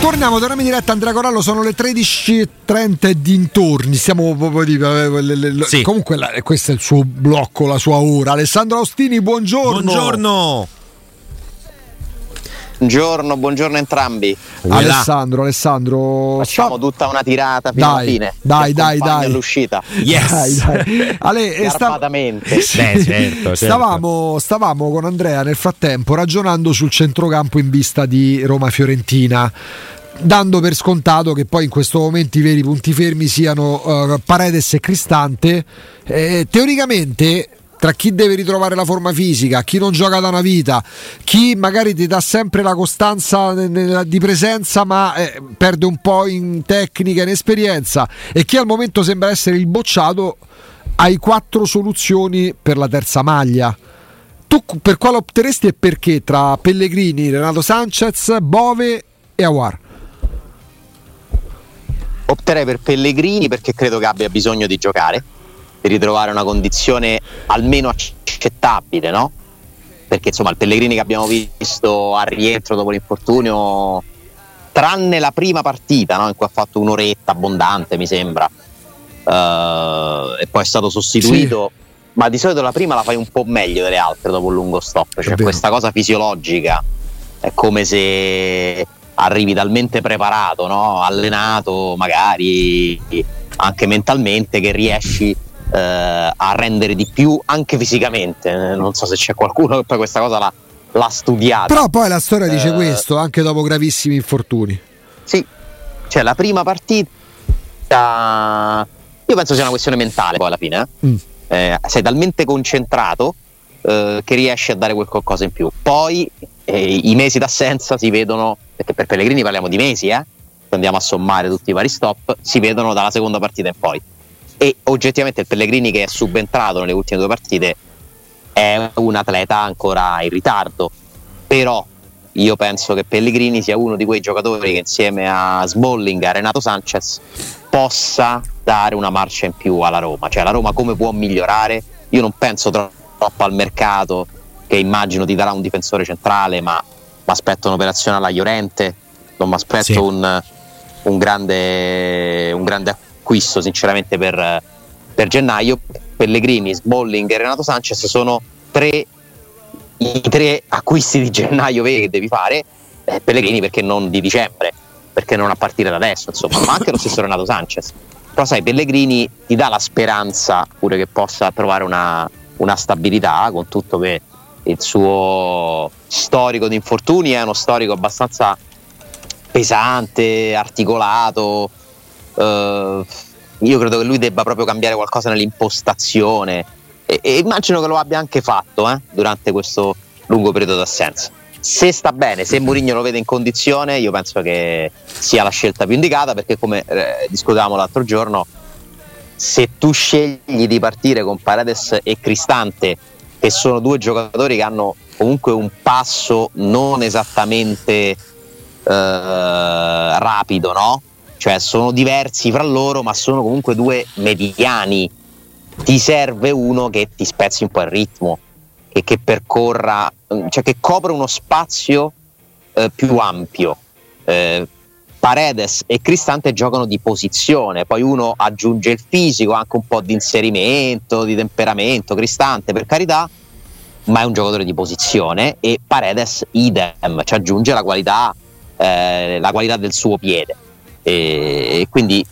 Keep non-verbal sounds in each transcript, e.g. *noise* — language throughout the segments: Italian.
Torniamo, torniamo in diretta Andrea Corallo, sono le 13.30 e dintorni, stiamo proprio di, Sì. comunque la- questo è il suo blocco, la sua ora. Alessandro Austini, buongiorno. Buongiorno. Buongiorno, buongiorno a entrambi. Alessandro, Alessandro. Facciamo sta- tutta una tirata fino alla Dai, fine. dai, dai, dai. all'uscita. Yes. Dai, dai. Ale, sta-. Beh, certo, certo. Stavamo, stavamo con Andrea nel frattempo ragionando sul centrocampo in vista di Roma-Fiorentina. Dando per scontato che poi in questo momento i veri punti fermi siano eh, Paredes e Cristante, Eh, teoricamente tra chi deve ritrovare la forma fisica, chi non gioca da una vita, chi magari ti dà sempre la costanza di presenza ma eh, perde un po' in tecnica in esperienza e chi al momento sembra essere il bocciato, hai quattro soluzioni per la terza maglia. Tu per quale opteresti e perché tra Pellegrini, Renato Sanchez, Bove e Awar? Opterei per Pellegrini perché credo che abbia bisogno di giocare, ritrovare una condizione almeno accettabile, no? Perché insomma il Pellegrini che abbiamo visto al rientro dopo l'infortunio, tranne la prima partita, no? in cui ha fatto un'oretta abbondante, mi sembra, eh, e poi è stato sostituito. Ma di solito la prima la fai un po' meglio delle altre dopo un lungo stop. Cioè, questa cosa fisiologica è come se arrivi talmente preparato, no? allenato, magari anche mentalmente, che riesci eh, a rendere di più anche fisicamente. Non so se c'è qualcuno che poi questa cosa l'ha, l'ha studiata. Però poi la storia dice Eh, questo, anche dopo gravissimi infortuni. Sì, cioè la prima partita, io penso sia una questione mentale poi alla fine. eh. Mm. Eh, sei talmente concentrato eh, che riesci a dare qualcosa in più. Poi eh, i mesi d'assenza si vedono, perché per Pellegrini parliamo di mesi, eh? andiamo a sommare tutti i vari stop, si vedono dalla seconda partita in poi. E oggettivamente il Pellegrini che è subentrato nelle ultime due partite è un atleta ancora in ritardo, però io penso che Pellegrini sia uno di quei giocatori che insieme a Smalling a Renato Sanchez possa dare una marcia in più alla Roma, cioè la Roma come può migliorare, io non penso tro- troppo al mercato che immagino ti darà un difensore centrale, ma mi aspetto un'operazione alla Llorente, non mi aspetto Sì. un, un grande, un grande acquisto sinceramente per, per gennaio. Pellegrini, Smalling e Renato Sanchez sono tre, i tre acquisti di gennaio veri che devi fare. Eh, Pellegrini perché non di dicembre, perché non a partire da adesso, insomma, ma anche lo stesso Renato Sanchez. Però sai, Pellegrini ti dà la speranza pure che possa trovare una, una stabilità, con tutto che il suo storico di infortuni è uno storico abbastanza pesante, articolato. Eh, io credo che lui debba proprio cambiare qualcosa nell'impostazione e, e immagino che lo abbia anche fatto eh, durante questo lungo periodo d'assenza. Se sta bene, se Mourinho lo vede in condizione, io penso che sia la scelta più indicata perché come eh, discutevamo l'altro giorno, se tu scegli di partire con Paredes e Cristante che sono due giocatori che hanno comunque un passo non esattamente eh, rapido, no? Cioè sono diversi fra loro, ma sono comunque due mediani. Ti serve uno che ti spezzi un po' il ritmo e che percorra, cioè che copre uno spazio eh, più ampio. Eh, Paredes e Cristante giocano di posizione, poi uno aggiunge il fisico, anche un po' di inserimento, di temperamento, Cristante per carità, ma è un giocatore di posizione e Paredes idem, ci aggiunge la qualità, eh, la qualità del suo piede. E, e quindi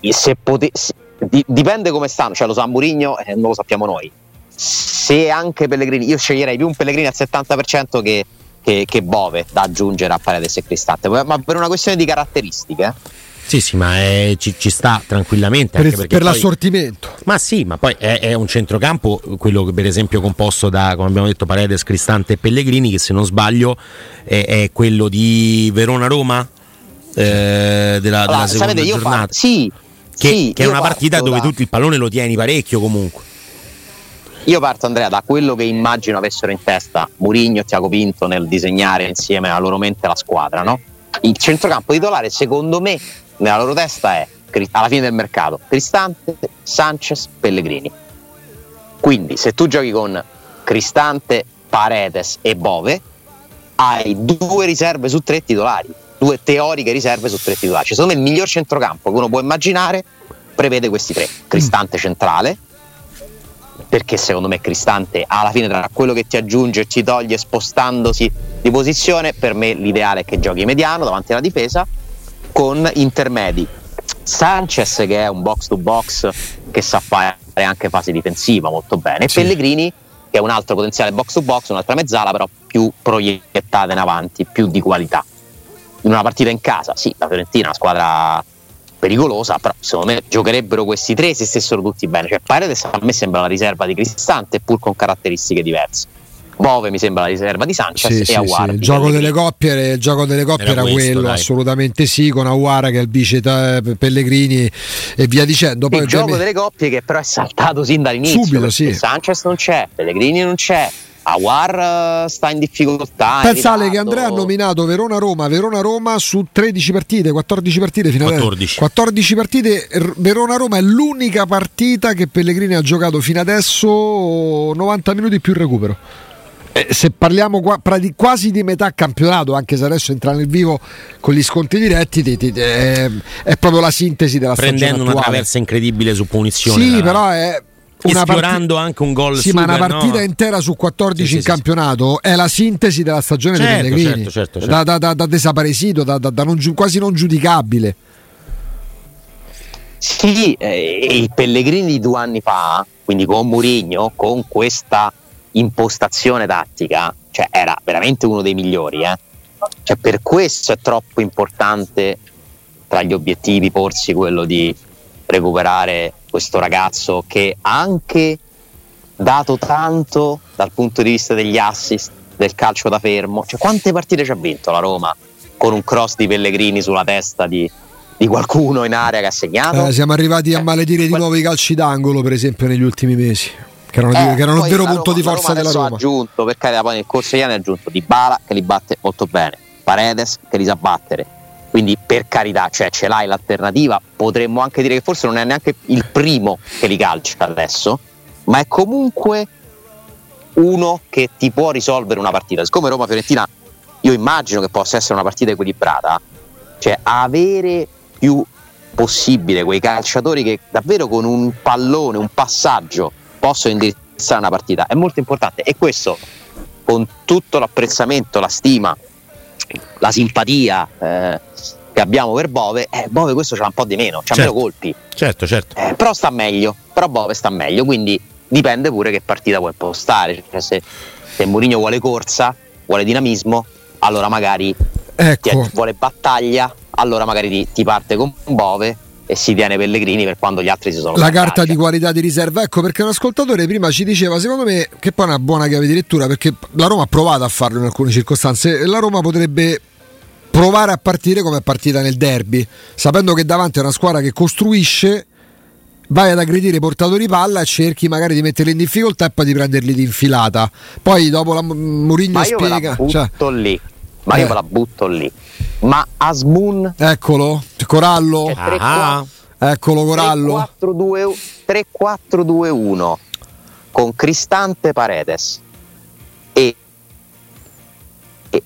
se pote- se, di, dipende come stanno, cioè lo sa Murigno e eh, non lo sappiamo noi. Se anche Pellegrini, io sceglierei più un Pellegrini al 70% che che, che Bove da aggiungere a Paredes e Cristante, ma per una questione di caratteristiche. Eh. Sì, sì, ma è, ci, ci, sta tranquillamente. Per, per poi, l'assortimento. Ma sì, ma poi è, è, un centrocampo, quello che per esempio è composto da, come abbiamo detto, Paredes, Cristante e Pellegrini, che se non sbaglio è, è quello di Verona-Roma eh, della, allora, della seconda sapete, giornata. Fa, sì, che, sì, che è una partita dove da... tu il pallone lo tieni parecchio comunque. Io parto Andrea da quello che immagino avessero in testa Murigno e Tiago Pinto nel disegnare insieme alla loro mente la squadra. No? Il centrocampo titolare secondo me nella loro testa è alla fine del mercato Cristante, Sanchez, Pellegrini. Quindi se tu giochi con Cristante, Paredes e Bove hai due riserve su tre titolari, due teoriche riserve su tre titolari. Cioè, secondo me il miglior centrocampo che uno può immaginare prevede questi tre. Cristante centrale, perché secondo me Cristante alla fine tra quello che ti aggiunge e ti toglie spostandosi di posizione, per me l'ideale è che giochi mediano davanti alla difesa con intermedi. Sanchez che è un box to box che sa fare anche fase difensiva molto bene, sì. Pellegrini che è un altro potenziale box to box, un'altra mezzala però più proiettata in avanti, più di qualità. In una partita in casa, sì, la Fiorentina è una squadra pericolosa, però secondo me giocherebbero questi tre se stessero tutti bene. Cioè Paredes a me sembra la riserva di Cristante, pur con caratteristiche diverse. Bove mi sembra la riserva di Sanchez sì, e sì, Aguara. Sì. Il, gioco delle coppie, il gioco delle coppie era, era questo, quello, dai. assolutamente sì, con Aguara che è il vice Pellegrini e via dicendo. Poi il gioco delle coppie che però è saltato sin dall'inizio. Subito, sì. Sanchez non c'è, Pellegrini non c'è, Awar eh, sta in difficoltà. Pensale che Andrea ha nominato Verona-Roma, Verona-Roma su 13 partite, 14 partite fino 14. 14 partite, Verona-Roma è l'unica partita che Pellegrini ha giocato fino adesso 90 minuti più recupero. Eh, se parliamo qua, quasi di metà campionato, anche se adesso entra nel vivo con gli sconti diretti, ti, ti, è, è, proprio la sintesi della Prendendo una traversa incredibile su punizione. Sì, però è una sfiorando part- anche un gol sì, super, ma una partita no? intera su 14 sì, in sì, campionato è la sintesi della stagione certo, dei Pellegrini certo, certo, certo. Da, da, da, desaparesito, da, da non, quasi non giudicabile. Sì, eh, i Pellegrini di due anni fa, quindi con Murigno, con questa impostazione tattica, cioè era veramente uno dei migliori. Eh? Cioè, per questo è troppo importante tra gli obiettivi porsi quello di recuperare questo ragazzo che ha anche dato tanto dal punto di vista degli assist del calcio da fermo. Cioè, quante partite ci ha vinto la Roma con un cross di Pellegrini sulla testa di, di qualcuno in area che ha segnato? Eh, siamo arrivati a eh, maledire di nuovo i calci d'angolo, per esempio, negli ultimi mesi. Che erano, eh, che erano il vero punto Roma, di forza Roma della Roma. Ha aggiunto, perché poi nel corso degli anni ha aggiunto Di Bala che li batte molto bene, Paredes che li sa battere, quindi per carità, cioè ce l'hai l'alternativa, potremmo anche dire che forse non è neanche il primo che li calcia adesso, ma è comunque uno che ti può risolvere una partita. Siccome Roma-Fiorentina io immagino che possa essere una partita equilibrata, cioè avere più possibile quei calciatori che davvero con un pallone, un passaggio possono indirizzare una partita è molto importante e questo con tutto l'apprezzamento, la stima la simpatia eh, che abbiamo per Bove, eh, Bove questo c'ha un po' di meno, c'ha certo. meno colpi. Certo, certo. Eh, però sta meglio, però Bove sta meglio, quindi dipende pure che partita vuoi impostare. Cioè, se, se Mourinho vuole corsa, vuole dinamismo, allora magari ecco. vuole battaglia, allora magari ti, ti parte con Bove e si tiene Pellegrini per quando gli altri si sono la carta di qualità di riserva ecco perché un ascoltatore prima ci diceva secondo me che poi è una buona chiave di lettura perché la Roma ha provato a farlo in alcune circostanze e la Roma potrebbe provare a partire come è partita nel derby sapendo che davanti è una squadra che costruisce vai ad aggredire i portatori palla e cerchi magari di metterli in difficoltà e poi di prenderli di infilata. Poi dopo la Murigno Ma io me la spiega. butto cioè, lì. Ma Eh. io me la butto lì. Ma Asmun eccolo, Corallo. Ah, Eccolo Corallo. 3-4-2-1 con Cristante Paredes e, e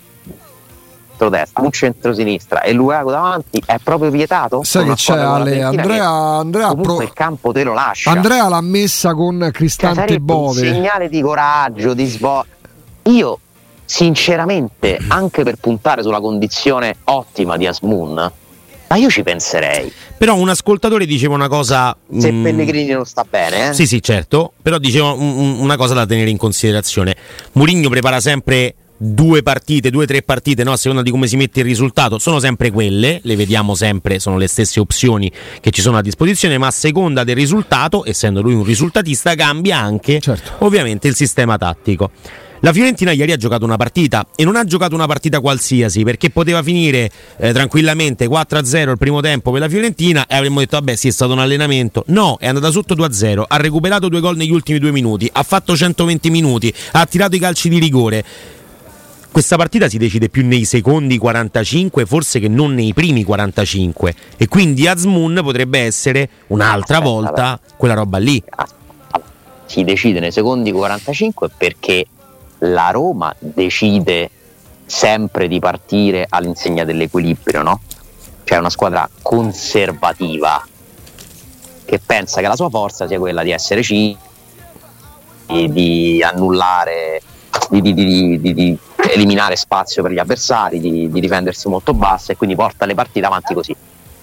centrodestra, un centrosinistra e Lukaku davanti è proprio vietato? Sai che c'è Ale? Andrea, Andrea, pro- il campo te lo lascia. Andrea l'ha messa con Cioè, Cristante sarebbe un Bove. segnale di coraggio, di svolta. Io, sinceramente, anche per puntare sulla condizione ottima di Asmun, ma io ci penserei. però un ascoltatore diceva una cosa. Se mm, Pellegrini non sta bene, eh? Sì, sì, certo, però diceva un- una cosa da tenere in considerazione. Mourinho prepara sempre due partite, due o tre partite, no? a seconda di come si mette il risultato, sono sempre quelle, le vediamo sempre, sono le stesse opzioni che ci sono a disposizione, ma a seconda del risultato, essendo lui un risultatista, cambia anche Certo. ovviamente il sistema tattico. La Fiorentina ieri ha giocato una partita e non ha giocato una partita qualsiasi perché poteva finire eh, tranquillamente 4-0 il primo tempo per la Fiorentina e avremmo detto vabbè sì è stato un allenamento. No, è andata sotto 2-0, ha recuperato due gol negli ultimi due minuti, ha fatto 120 minuti, ha tirato i calci di rigore. Questa partita si decide più nei secondi 45 forse che non nei primi 45 e quindi Azmoun potrebbe essere un'altra volta quella roba lì. si decide nei secondi 45 perché la Roma decide sempre di partire all'insegna dell'equilibrio, no? Cioè una squadra conservativa che pensa che la sua forza sia quella di essere C, di, annullare, di, di- di- di- eliminare spazio per gli avversari, di, di difendersi molto bassa e quindi porta le partite avanti così.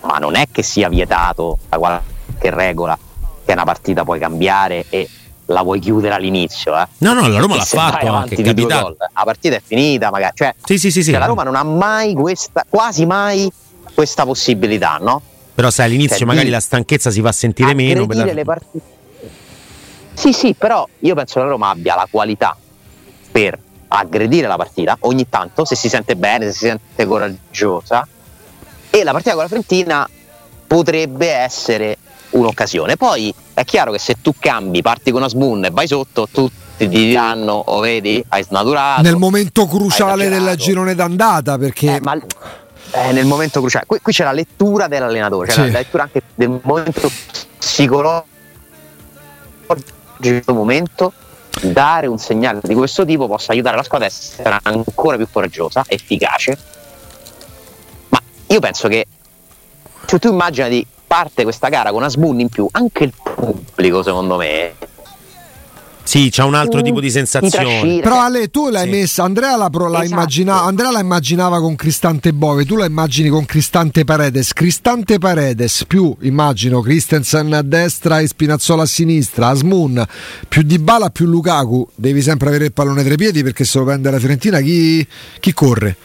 Ma non è che sia vietato da qualche regola che una partita puoi cambiare e la vuoi chiudere all'inizio. Eh? No, no, la Roma E l'ha fatto anche, capitato. gol, La partita è finita, magari. Cioè, Sì, sì, sì, sì. cioè, la Roma non ha mai questa, quasi mai questa possibilità, no? Però sai, all'inizio Cioè, magari la stanchezza si fa sentire meno. Per aggredire la... le partite. Sì, sì, però io penso che la Roma abbia la qualità per aggredire la partita ogni tanto, se si sente bene, se si sente coraggiosa. E la partita con la Fiorentina potrebbe essere un'occasione. Poi è chiaro che se tu cambi, parti con una smoon e vai sotto, tutti ti diranno, oh vedi, hai snaturato. Nel momento cruciale hai del esagerato. girone d'andata perché Eh, ma eh, nel momento cruciale, qui, qui c'è la lettura dell'allenatore, c'è Sì. la lettura anche del momento psicologico in questo momento dare un segnale di questo tipo possa aiutare la squadra a essere ancora più coraggiosa, efficace. Ma io penso che se tu immagini di parte questa gara con una sbun in più, anche il pubblico, secondo me, Sì, c'ha un altro Mm, tipo di sensazione. Però Ale, tu l'hai Sì. messa, Andrea la, pro- la Esatto. immagina- Andrea la immaginava con Cristante Bove, tu la immagini con Cristante Paredes. Cristante Paredes più, immagino, Christensen a destra e Spinazzola a sinistra, Asmun, più Dybala più Lukaku. Devi sempre avere il pallone tra i piedi perché se lo prende la Fiorentina chi, chi corre?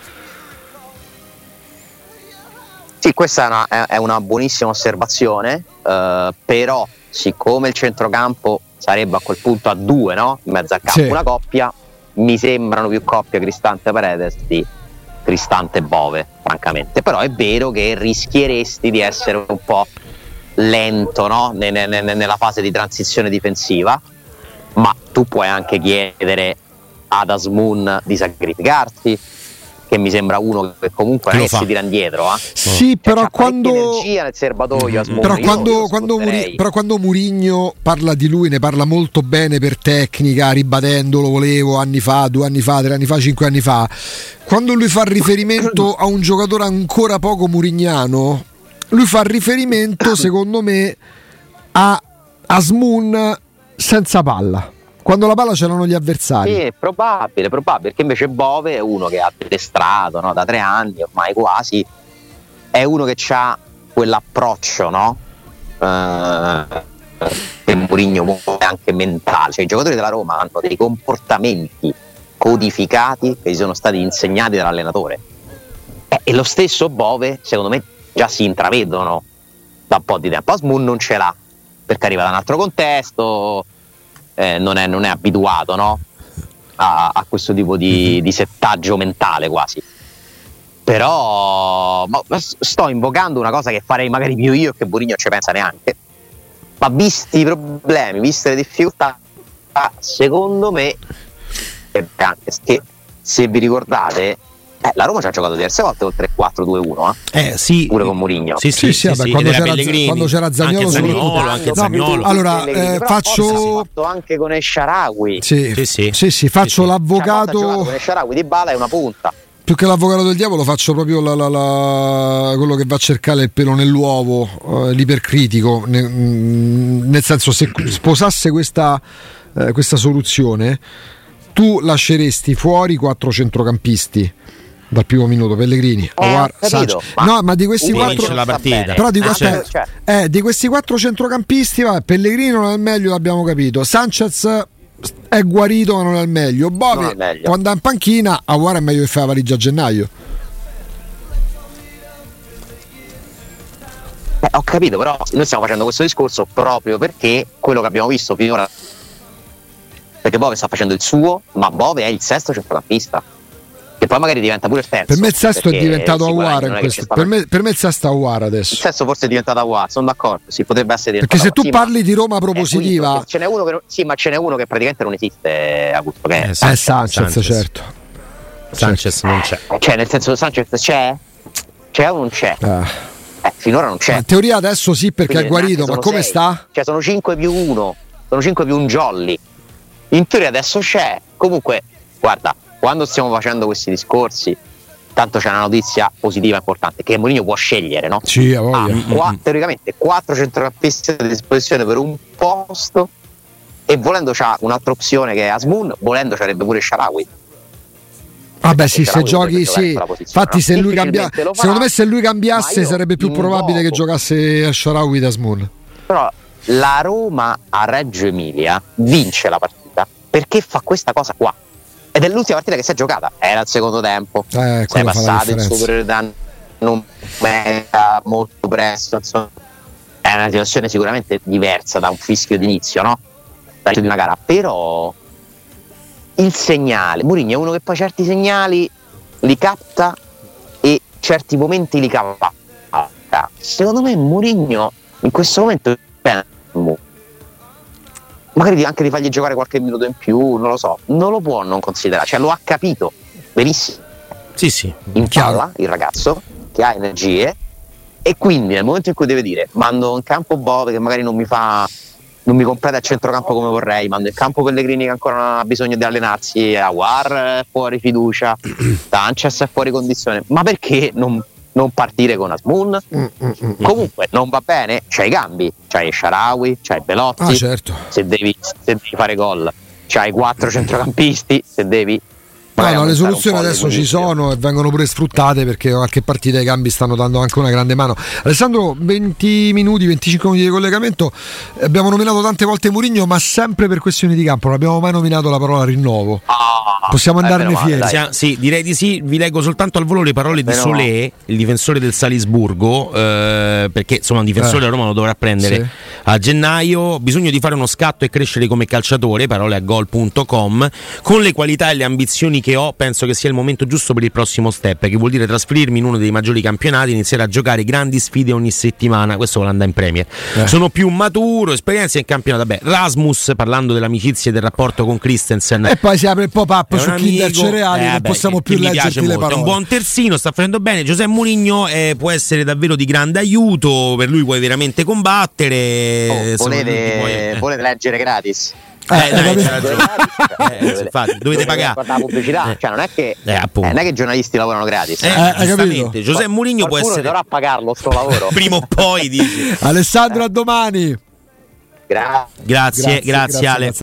Sì, questa è una, è- una buonissima osservazione, eh, però siccome il centrocampo sarebbe a quel punto a due, no? In mezzo al campo, Sì. una coppia, mi sembrano più coppie Cristante Paredes di Cristante Bove, francamente. Però è vero che rischieresti di essere un po' lento no? Ne- ne- ne- nella fase di transizione difensiva, ma tu puoi anche chiedere ad Asmun di sacrificarti, che mi sembra uno che comunque non si tira indietro, eh. Sì, però C'ha parecchia quando... energia nel serbatoio Asmun. Però quando, quando. Muri- però quando Murigno parla di lui, ne parla molto bene per tecnica, ribadendo lo volevo anni fa, due anni fa, tre anni fa, cinque anni fa. Quando lui fa riferimento a un giocatore ancora poco murignano, lui fa riferimento, secondo me, a Asmun senza palla. Quando la palla c'erano gli avversari. Sì, è probabile, probabile, perché invece Bove è uno che ha addestrato no, da tre anni ormai quasi, è uno che ha quell'approccio, no? Eh, che Mourinho muove anche mentale, cioè i giocatori della Roma hanno dei comportamenti codificati che gli sono stati insegnati dall'allenatore. Eh, e lo stesso Bove, secondo me, già si intravedono da un po' di tempo. Asmun non ce l'ha, perché arriva da un altro contesto, eh, non, è, non è abituato no? a, a questo tipo di, di settaggio mentale quasi. Però sto invocando una cosa che farei magari più io che Burigno ci pensa neanche. Ma visti i problemi, viste le difficoltà, secondo me, anche che se vi ricordate, eh, la Roma ci ha giocato diverse volte col 3-4-2-1, eh? Eh sì. pure con Mourinho. Sì, sì, Sì, sì, vabbè, sì, quando, c'era, quando c'era Zagnolo, anche. Zagnolo, anche No, Zagnolo. allora, Pellegrini, eh, faccio- forse si è fatto anche con Esciarawi. Sì, Sì, sì. sì, sì, faccio Sì, sì. L'avvocato. con Esciarawi di Bala è una punta. più che l'avvocato del diavolo faccio proprio la- la- la- quello che va a cercare il pelo nell'uovo, eh, l'ipercritico, ne- mm, nel senso se sposasse questa, eh, questa soluzione tu lasceresti fuori quattro centrocampisti dal primo minuto, Pellegrini, Aguar, capito, Sanchez. ma No, ma di questi quattro... vince la partita. Però di, Eh, aspetta, certo. cioè- eh, di questi quattro centrocampisti, vabbè, Pellegrini non è il meglio, l'abbiamo capito. Sanchez è guarito, ma non è il meglio. Il meglio. quando è in panchina, Aguara è meglio che fa la valigia a gennaio. Eh, ho capito, però noi stiamo facendo questo discorso proprio perché quello che abbiamo visto finora. Perché Bove sta facendo il suo, ma Bove è il sesto centrocampista. Che poi magari diventa pure il terzo. Per me il sesto è diventato si Aguara. in questo- Per me, per me il sesto è Aguara Il adesso. sesto forse è diventato Aguara, sono d'accordo. Sì, potrebbe essere Perché se tu sì, parli di Roma propositiva, quinto, ce n'è uno che non- sì, ma ce n'è uno che praticamente non esiste, Augusto. Che è- Eh, è Sanchez, Sanchez, Sanchez. certo. Sanchez non c'è. Cioè, nel senso, Sanchez c'è? C'è o non c'è? Ah. Eh, finora non c'è. In teoria adesso sì perché Quindi è guarito, ma come sei. sta? Cioè, sono 5 più 1, sono 5 più un jolly. In teoria adesso c'è. Comunque, guarda, quando stiamo facendo questi discorsi, tanto c'è una notizia positiva importante, che Mourinho può scegliere, no? Sì, ha Ha voglia. qua- teoricamente 4 centrocampisti a disposizione per un posto e volendo c'ha un'altra opzione che è Asmun, volendo c'arebbe pure Sharawi. Vabbè, sì, se giochi, sì. Infatti, no? se lui cambia, secondo me, se lui cambiasse, sarebbe più probabile che giocasse a Sharawi da Asmun. Però la Roma a Reggio Emilia vince la partita perché fa questa cosa qua. Ed è l'ultima partita che si è giocata. Era il secondo tempo. Eh, si è passato in superiorità numerica molto presto. Insomma. È una situazione sicuramente diversa da un fischio d'inizio, no? Dall'inizio di una gara. Però il segnale, Mourinho è uno che poi certi segnali li capta e certi momenti li cavalca. Secondo me Mourinho in questo momento magari anche di fargli giocare qualche minuto in più, non lo so, non lo può non considerare, cioè lo ha capito benissimo Sì, sì. in palla il ragazzo che ha energie e quindi nel momento in cui deve dire mando in campo Bove che magari non mi fa non mi completa il centrocampo come vorrei mando in campo Pellegrini che ancora non ha bisogno di allenarsi Aguar è fuori fiducia *clears throat* Sanchez è fuori condizione ma perché non, non partire con Asmun Mm, mm, mm. comunque non va bene c'hai i cambi c'hai Sharawi c'hai Belotti Ah, certo. se devi, se devi fare gol c'hai quattro *clears throat* centrocampisti se devi No, no, le soluzioni adesso ci sono e vengono pure sfruttate perché qualche partita i cambi stanno dando anche una grande mano. Alessandro, 20 minuti, 25 minuti di collegamento. Abbiamo nominato tante volte Murigno, ma sempre per questioni di campo. Non abbiamo mai nominato la parola rinnovo. Ah, Possiamo eh, andarne male, fieri. dai. Sì, direi di sì. Vi leggo soltanto al volo le parole di Solé, il difensore del Salisburgo, eh, perché insomma un difensore Eh. la Roma lo dovrà prendere Sì. a gennaio. Bisogno di fare uno scatto e crescere come calciatore, parole a gol.com. Con le qualità e le ambizioni che ho, penso che sia il momento giusto per il prossimo step, che vuol dire trasferirmi in uno dei maggiori campionati e iniziare a giocare grandi sfide ogni settimana. Questo vuole andare in Premier. Eh. Sono più maturo, esperienza in campionato. Vabbè, Rasmus, parlando dell'amicizia e del rapporto con Christensen. E poi si apre il pop-up su Kinder Cereali, eh, non vabbè, possiamo che- più che leggerti le molto. È parole. un buon terzino, sta facendo bene. Giuseppe Mourinho eh, può essere davvero di grande aiuto. Per lui puoi veramente combattere. Oh, volete, eh. volete leggere gratis? Eh, Eh, dai, c'ha ragione. *laughs* Eh, infatti, dovete pagare. la pubblicità, Eh. cioè non è che Eh, eh, non è che i giornalisti lavorano gratis. Eh? Giuseppe Mourinho può essere dovrà pagarlo sto lavoro. *laughs* prima o poi dici. Alessandro, a domani. Grazie. Grazie, grazie, grazie, Ale. grazie.